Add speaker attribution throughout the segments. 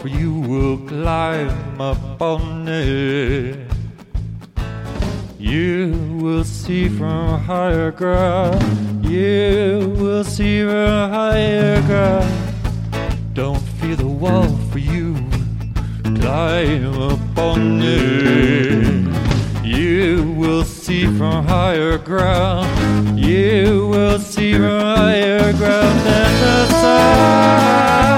Speaker 1: for you will climb up on it. You will see from higher ground. You will see from higher ground. Don't fear the wall for you. Climb up on it. You will see from higher ground. You will see from higher ground than the sun.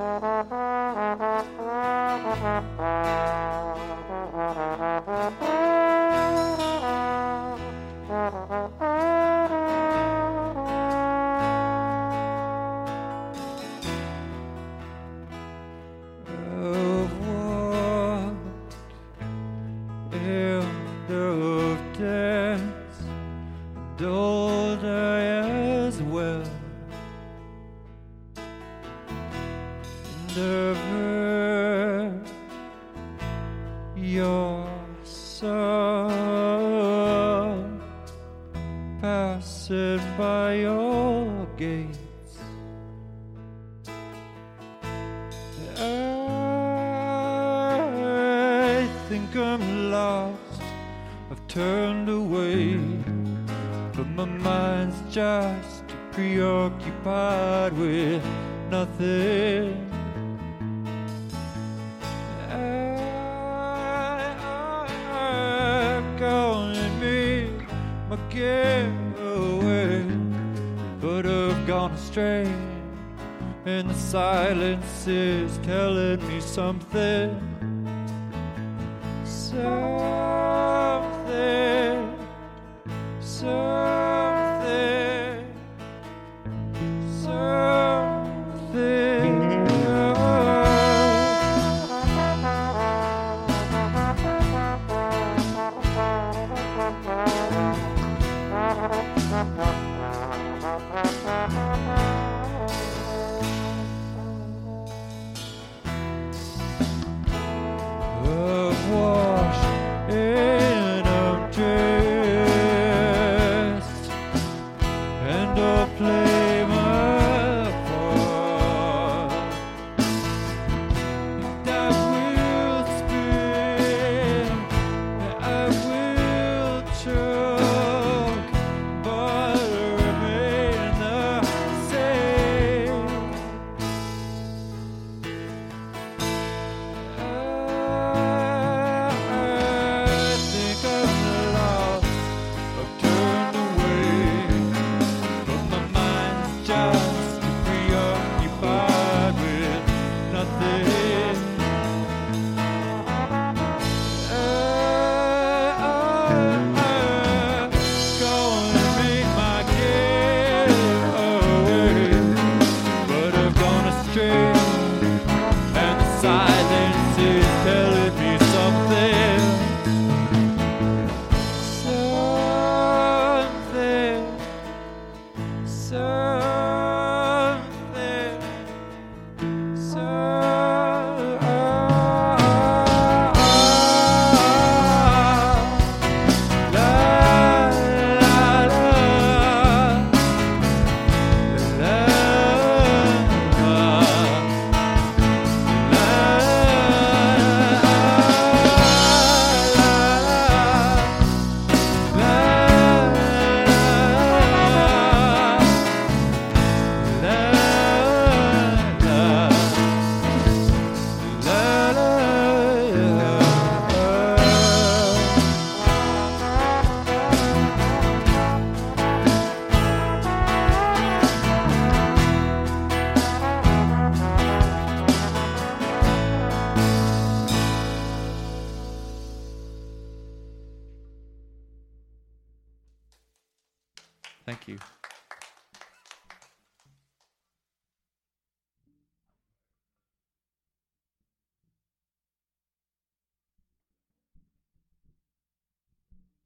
Speaker 1: Thank you. So.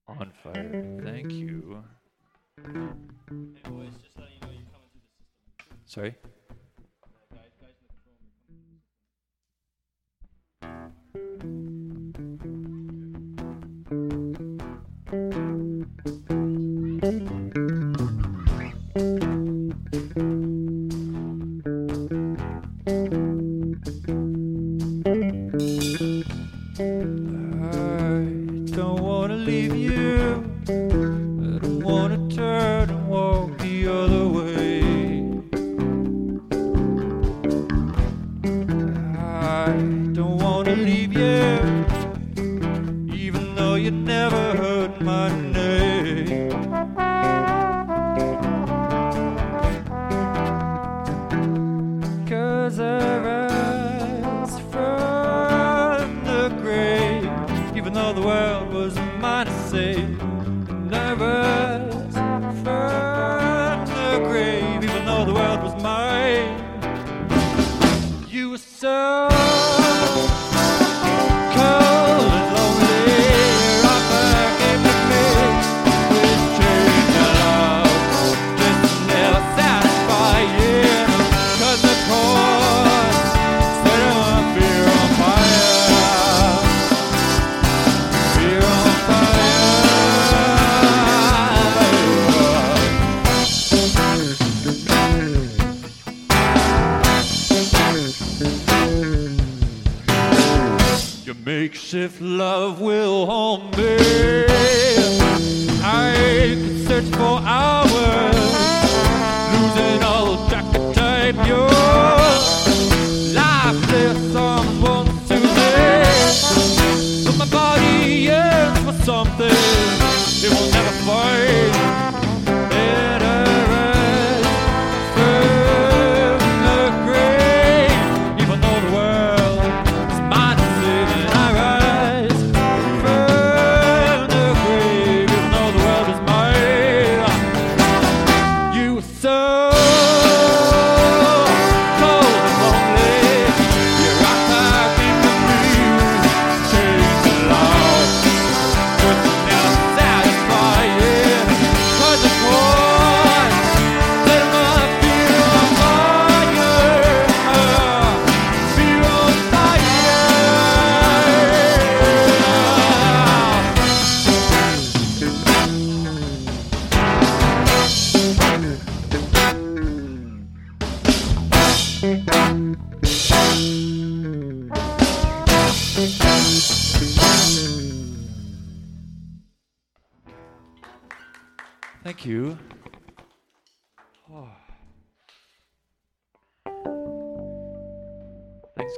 Speaker 1: On fire. Thank you. Hey, boys, you know Sorry?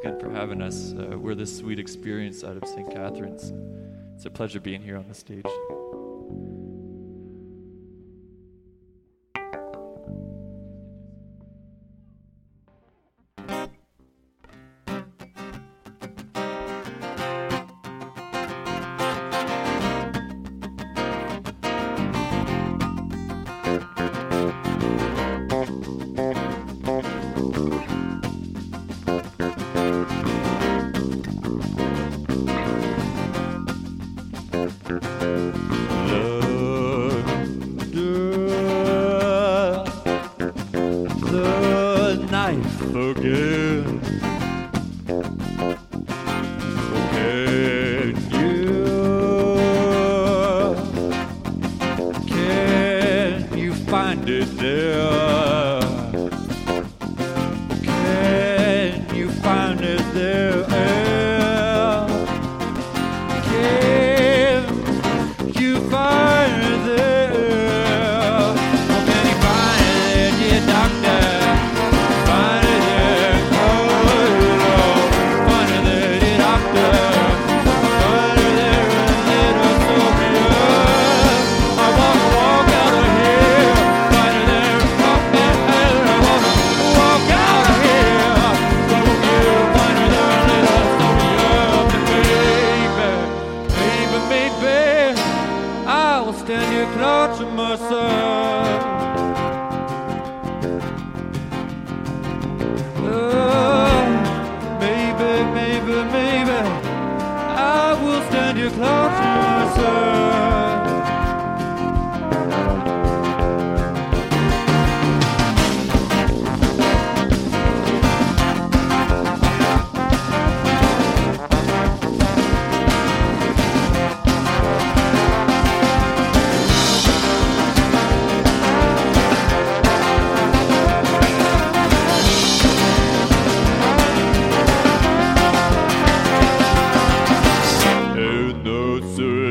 Speaker 1: For having us. Uh, we're this Sweet Experience out of St. Catharines. It's a pleasure being here on the stage.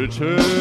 Speaker 1: return.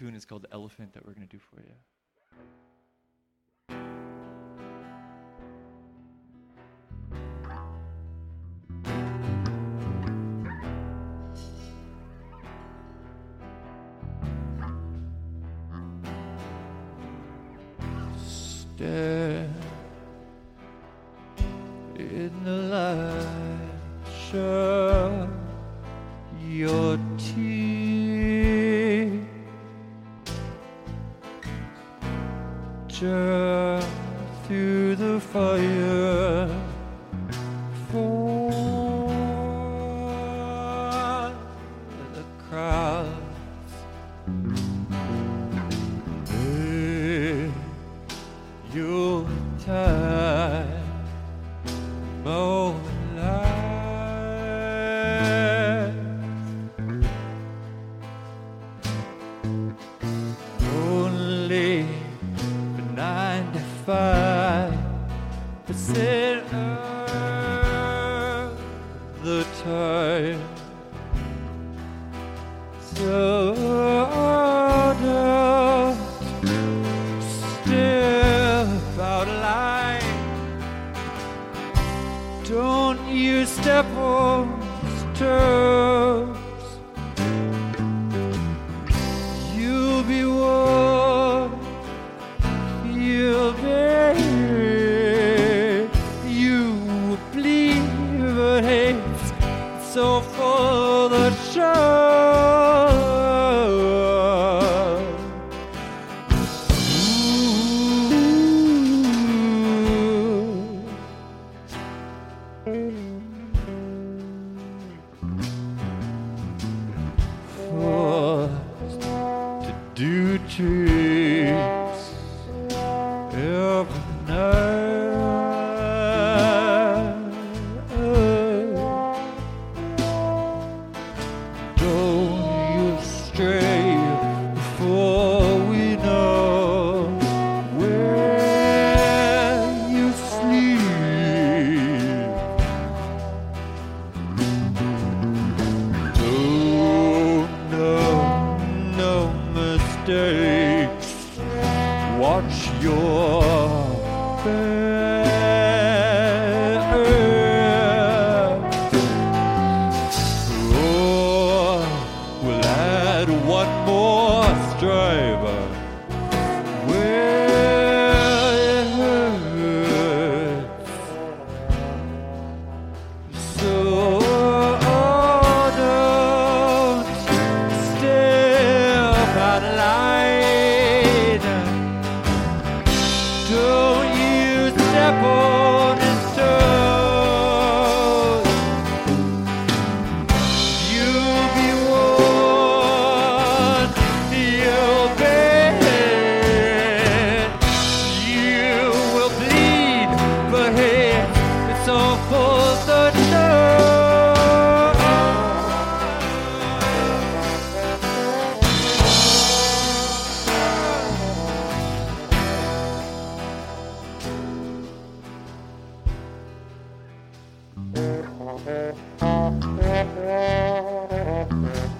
Speaker 1: tune is called Elephant that we're going to do for you. Yeah. Thank you.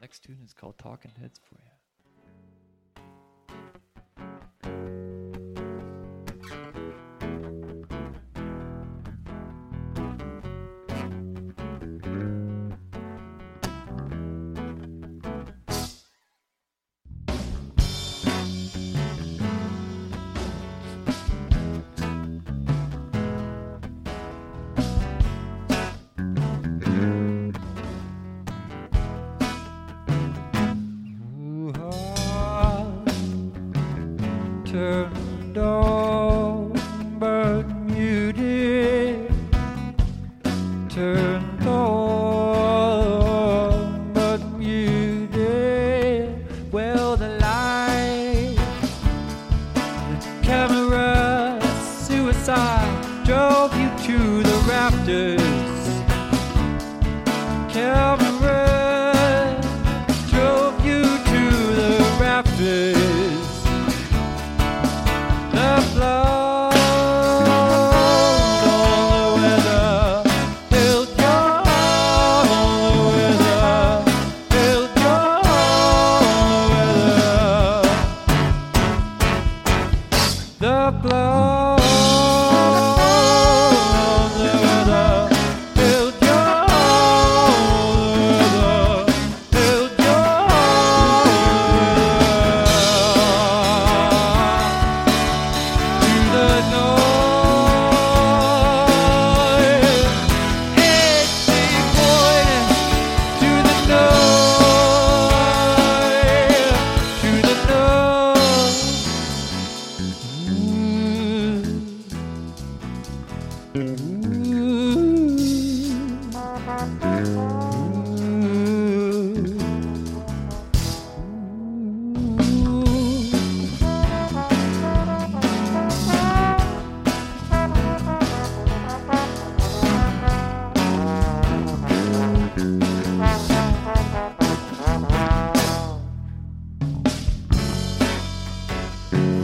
Speaker 1: Next tune is called Talking Heads for you. doctor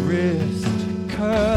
Speaker 1: wrist cut.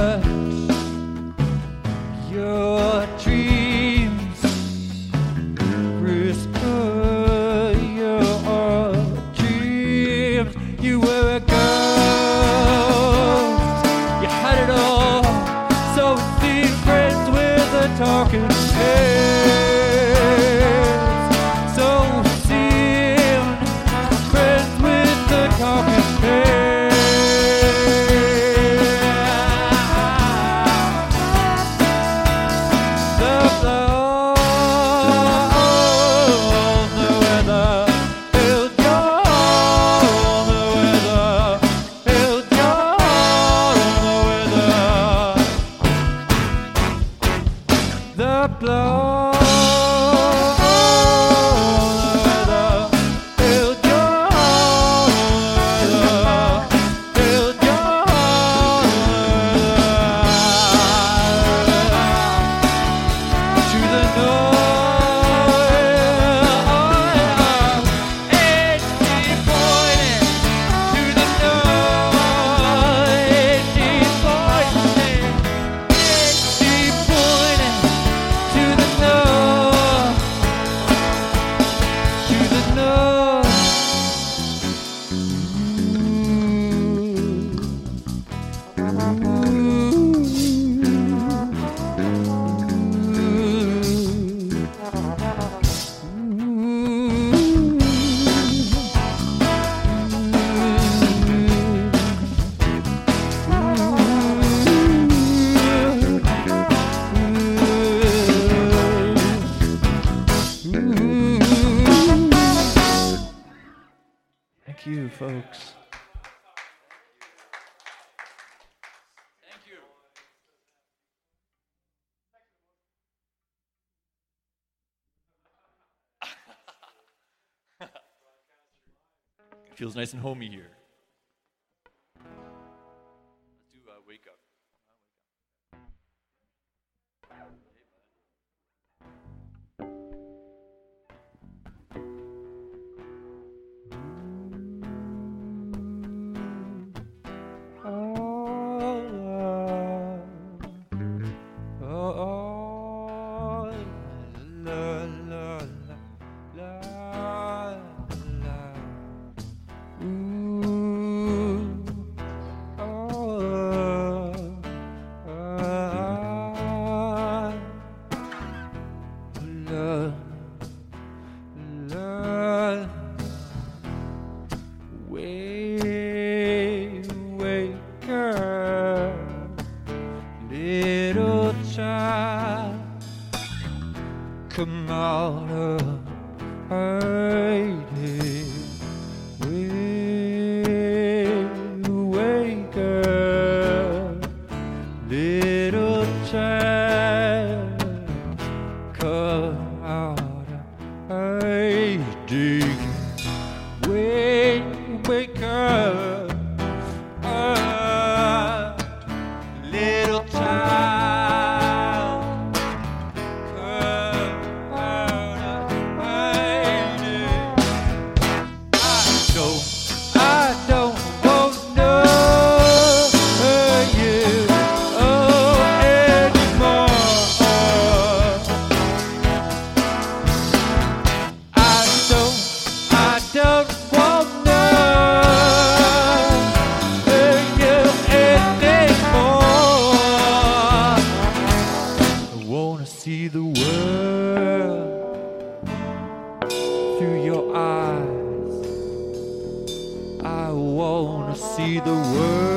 Speaker 1: Feels nice and homey here. through your eyes. I wanna see the world.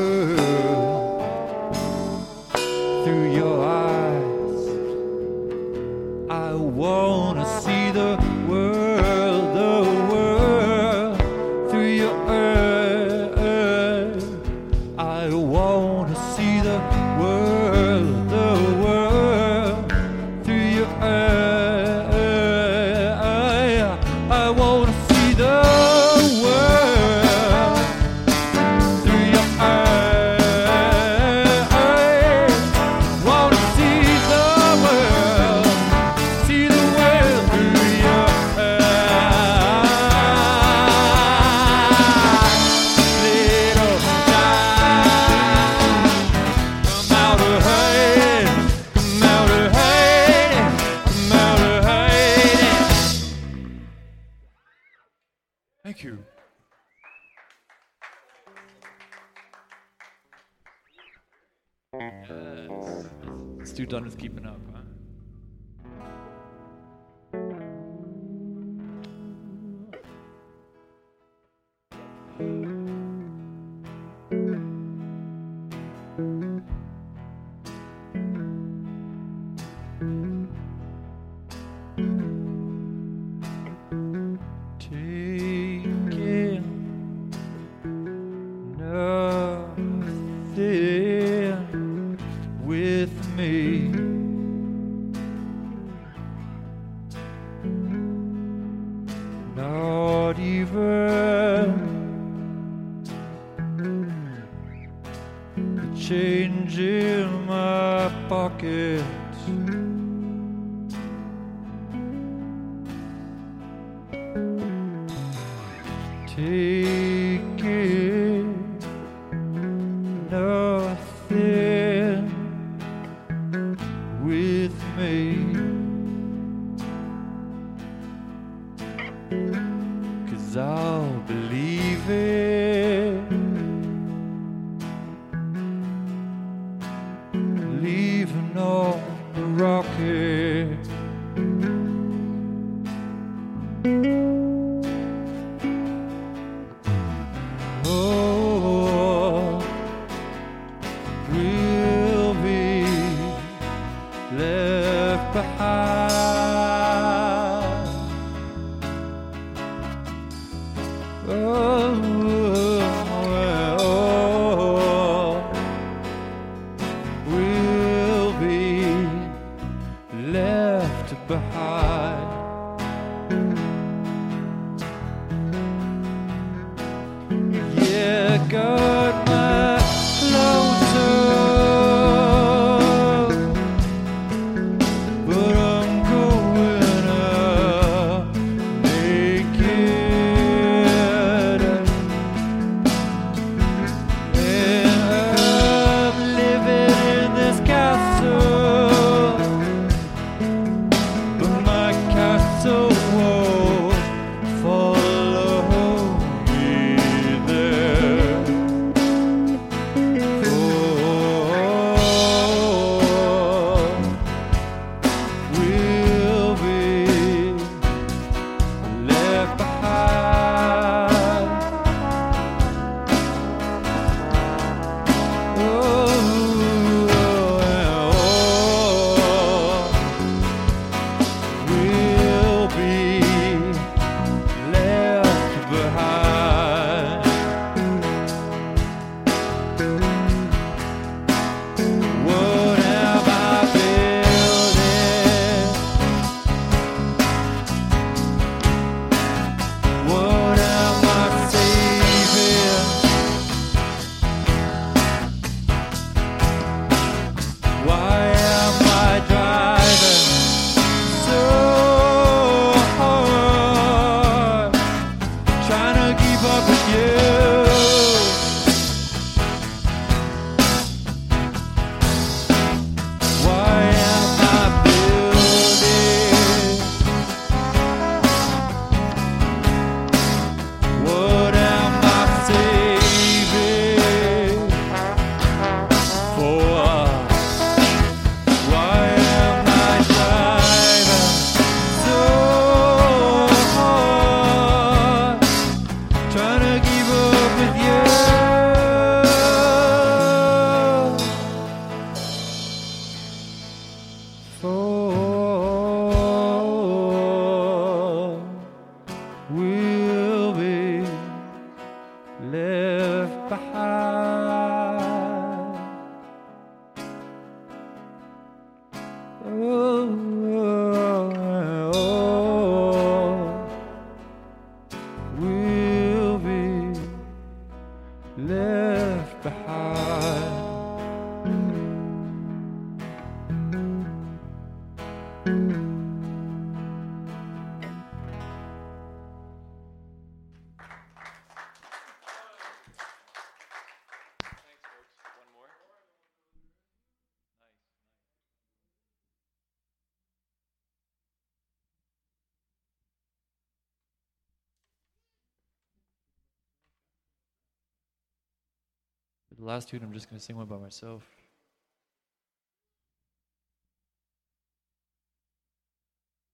Speaker 1: The last tune, I'm just going to sing one by myself.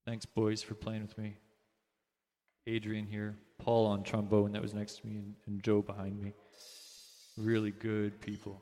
Speaker 1: Thanks, boys, for playing with me. Adrian here, Paul on trombone, that was next to me, and, and Joe behind me. Really good people.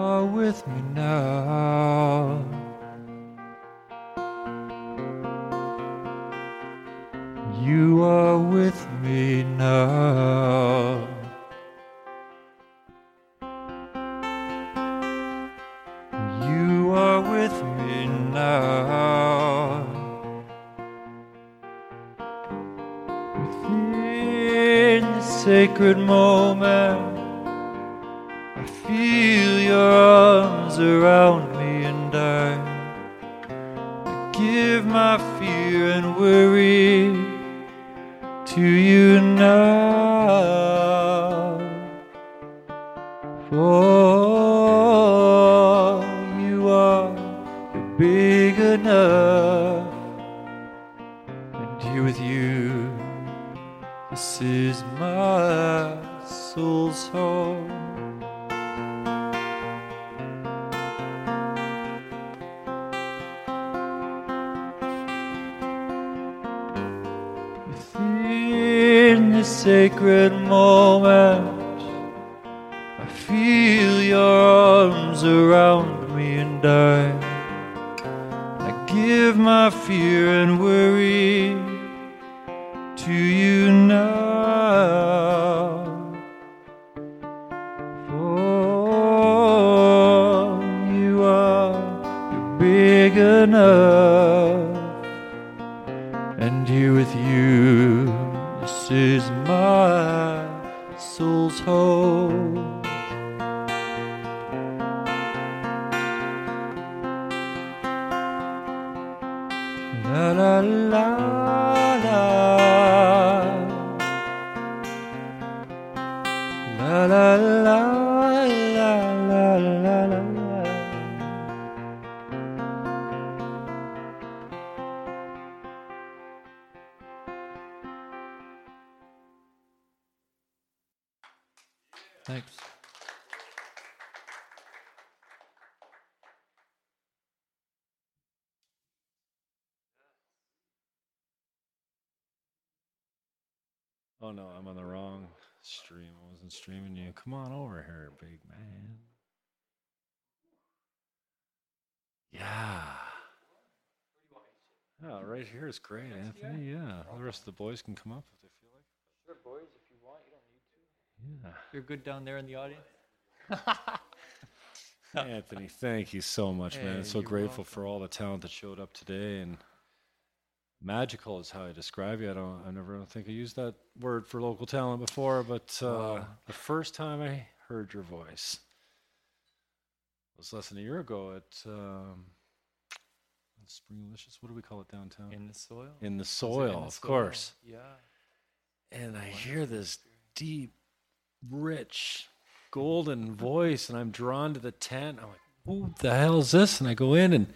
Speaker 1: are with me now. You are with me now. You are with me now. Within the sacred moment. Give my fear and worry to you now.
Speaker 2: Stream. I wasn't streaming you. Come on over here, big man. Yeah. Yeah, right here is great, Anthony. Yeah. The rest of the boys can come up if they feel like.
Speaker 1: Sure, boys, if you want, you don't need to.
Speaker 2: Yeah.
Speaker 1: You're good down there in the audience?
Speaker 2: Anthony, thank you so much, man.
Speaker 1: Hey,
Speaker 2: so
Speaker 1: you're
Speaker 2: grateful for all the talent that showed up today and magical is how I describe you. I don't I never think I used that word for local talent before, but uh,
Speaker 1: Wow.
Speaker 2: the first time I heard your voice was less than a year ago at um, Springlicious. What do we call it downtown?
Speaker 1: In the soil?
Speaker 2: In the soil,
Speaker 1: in the
Speaker 2: of
Speaker 1: soil?
Speaker 2: course.
Speaker 1: Yeah.
Speaker 2: And I hear this deep, rich, golden voice, and I'm drawn to the tent. I'm like, who the hell is this? And I go in, and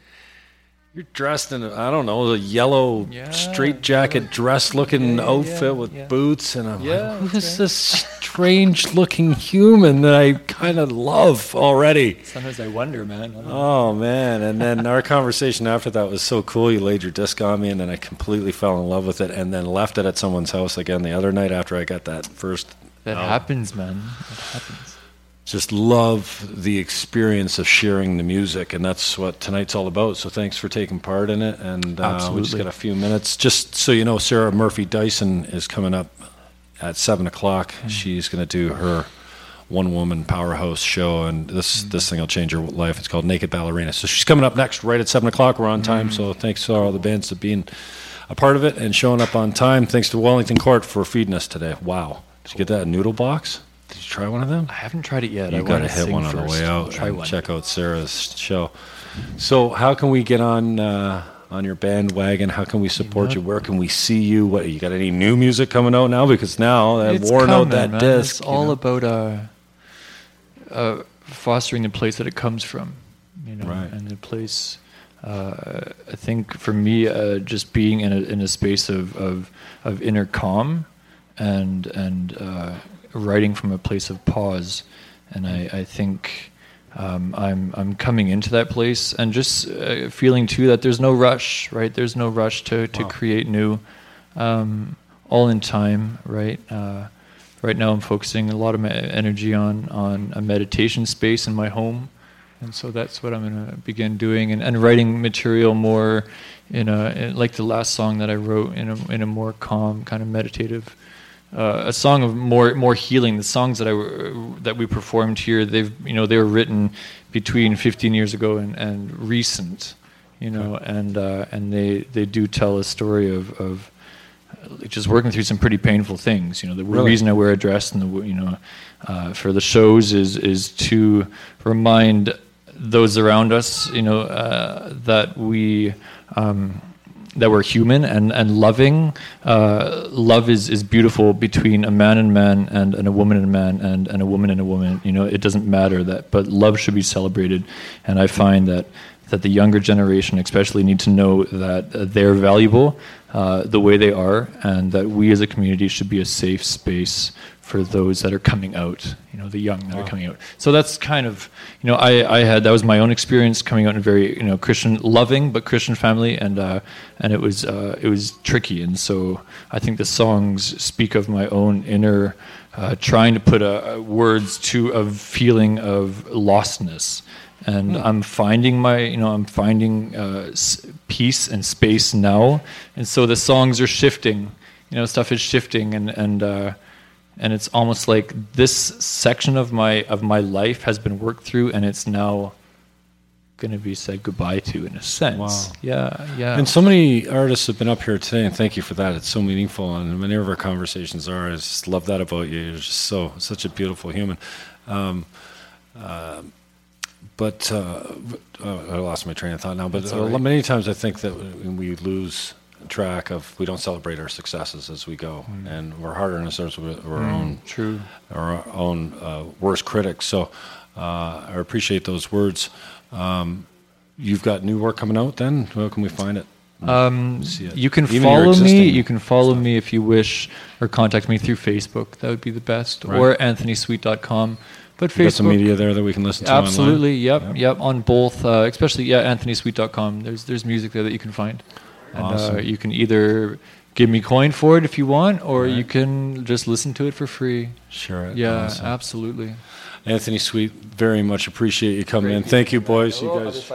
Speaker 2: you're dressed in, a, I don't know, a yellow
Speaker 1: Yeah,
Speaker 2: straight jacket dress looking
Speaker 1: yeah,
Speaker 2: outfit
Speaker 1: yeah,
Speaker 2: with boots. And I'm
Speaker 1: Yeah,
Speaker 2: like, who
Speaker 1: that's
Speaker 2: this strange looking human that I kind of love already?
Speaker 1: Sometimes I wonder, man. I.
Speaker 2: Oh man! And then our conversation after that was so cool. You laid your disc on me, and then I completely fell in love with it, and then left it at someone's house again the other night after I got that first.
Speaker 1: that
Speaker 2: oh.
Speaker 1: happens, man. That happens.
Speaker 2: Just love the experience of sharing the music, and that's what tonight's all about. So thanks for taking part in it, and uh, we just got a few minutes. Just so you know, Sarah Murphy Dyson is coming up at seven o'clock.
Speaker 1: Hmm.
Speaker 2: She's going to do her one woman powerhouse show, and this
Speaker 1: Hmm.
Speaker 2: this thing will change her life. It's called Naked Ballerina. So she's coming up next, right at seven o'clock. We're on time,
Speaker 1: Hmm.
Speaker 2: so thanks to all the bands for being a part of it and showing up on time. Thanks to Wellington Court for feeding us today. Wow, did you get that noodle box? Did you try one of them?
Speaker 1: I haven't tried it yet. I
Speaker 2: You got to hit one on the way
Speaker 1: I'll
Speaker 2: out.
Speaker 1: Try
Speaker 2: and
Speaker 1: one.
Speaker 2: Check out Sarah's show. So, how can we get on uh, on your bandwagon? How can we support you?
Speaker 1: know-
Speaker 2: Where can we see you? What you got? Any new music coming out now? Because now I've
Speaker 1: It's
Speaker 2: worn out that
Speaker 1: man.
Speaker 2: disc.
Speaker 1: It's all
Speaker 2: know?
Speaker 1: about uh, uh, fostering the place that it comes from, you know,
Speaker 2: Right.
Speaker 1: and the place. Uh, I think for me, uh, just being in a in a space of of, of inner calm, and and uh, writing from a place of pause, and I I think. Um, I'm I'm coming into that place and just uh, feeling too that there's no rush, right? There's no rush to to
Speaker 2: Wow.
Speaker 1: create new, um, all in time, right? Uh, right now, I'm focusing a lot of my energy on on a meditation space in my home, and so that's what I'm going to begin doing and, and writing material more in a in, like the last song that I wrote in a in a more calm kind of meditative uh, a song of more more healing. The songs that I that we performed here, they've you know they were written between 15 years ago and, and recent, you know, and uh, and they they do tell a story of of just working through some pretty painful things. You know, the
Speaker 2: Really?
Speaker 1: reason I wear a dress and the you know uh, for the shows is is to remind those around us, you know, uh, that we. Um, that we're human and, and loving. Uh, love is, is beautiful between a man and man and, and a woman and a man and, and a woman and a woman. You know, it doesn't matter that, but love should be celebrated. And I find that that the younger generation especially need to know that uh, they're valuable, uh, the way they are, and that we as a community should be a safe space for those that are coming out, you know, the young that are coming out. So that's kind of, you know, I, I had that was my own experience coming out in a very, you know, Christian loving but Christian family, and uh, and it was uh, it was tricky, and so I think the songs speak of my own inner uh, trying to put a, a words to a feeling of lostness. And I'm finding my, you know, I'm finding uh, s- peace and space now, and so the songs are shifting, you know, stuff is shifting, and and uh, and it's almost like this section of my of my life has been worked through, and it's now going to be said goodbye to in a sense.
Speaker 2: Wow.
Speaker 1: Yeah, yeah.
Speaker 2: And so many artists have been up here today, and thank you for that. It's so meaningful, and many of our conversations are. I just love that about you. You're just so such a beautiful human. Um, uh, but uh, uh, I lost my train of thought now. But uh,
Speaker 1: right.
Speaker 2: many times I think that we lose track of we don't celebrate our successes as we go,
Speaker 1: Mm.
Speaker 2: and we're harder on ourselves with our own
Speaker 1: true.
Speaker 2: our own uh, worst critics. So uh, I appreciate those words. Um, you've got new work coming out. Then where can we find it?
Speaker 1: Um,
Speaker 2: See it.
Speaker 1: you can
Speaker 2: Even
Speaker 1: follow me. You can follow me if you wish, or contact me through Facebook. That would be the best,
Speaker 2: Right.
Speaker 1: or AnthonySweet.com. But
Speaker 2: You some media there that we can listen to.
Speaker 1: absolutely, yep,
Speaker 2: Yep.
Speaker 1: yep, on both, uh, especially yeah, AnthonySweet.com. There's there's music there that you can find, and uh, you can either give me coin for it if you want, or
Speaker 2: Right.
Speaker 1: you can just listen to it for free.
Speaker 2: Sure.
Speaker 1: Yeah,
Speaker 2: awesome.
Speaker 1: absolutely.
Speaker 2: Anthony Sweet, very much appreciate you coming in. Thank you, boys. You guys,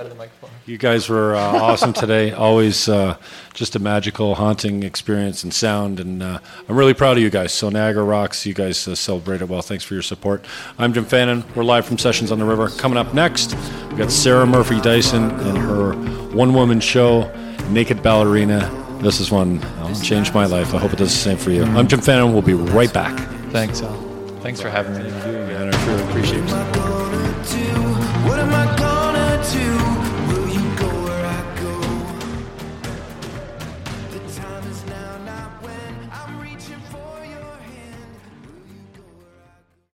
Speaker 2: you guys were uh, awesome today. Always uh, just a magical, haunting experience and sound. And uh, I'm really proud of you guys. So Niagara rocks. You guys uh, celebrated well. Thanks for your support. I'm Jim Fannin. We're live from Sessions on the River. Coming up next, we got Sarah Murphy Dyson and her one-woman show, Naked Ballerina. This is one um, changed my life. I hope it does the same for you. I'm Jim Fannin. We'll be right back.
Speaker 1: Thanks, Al. Thanks for having me.
Speaker 2: And I really appreciate it.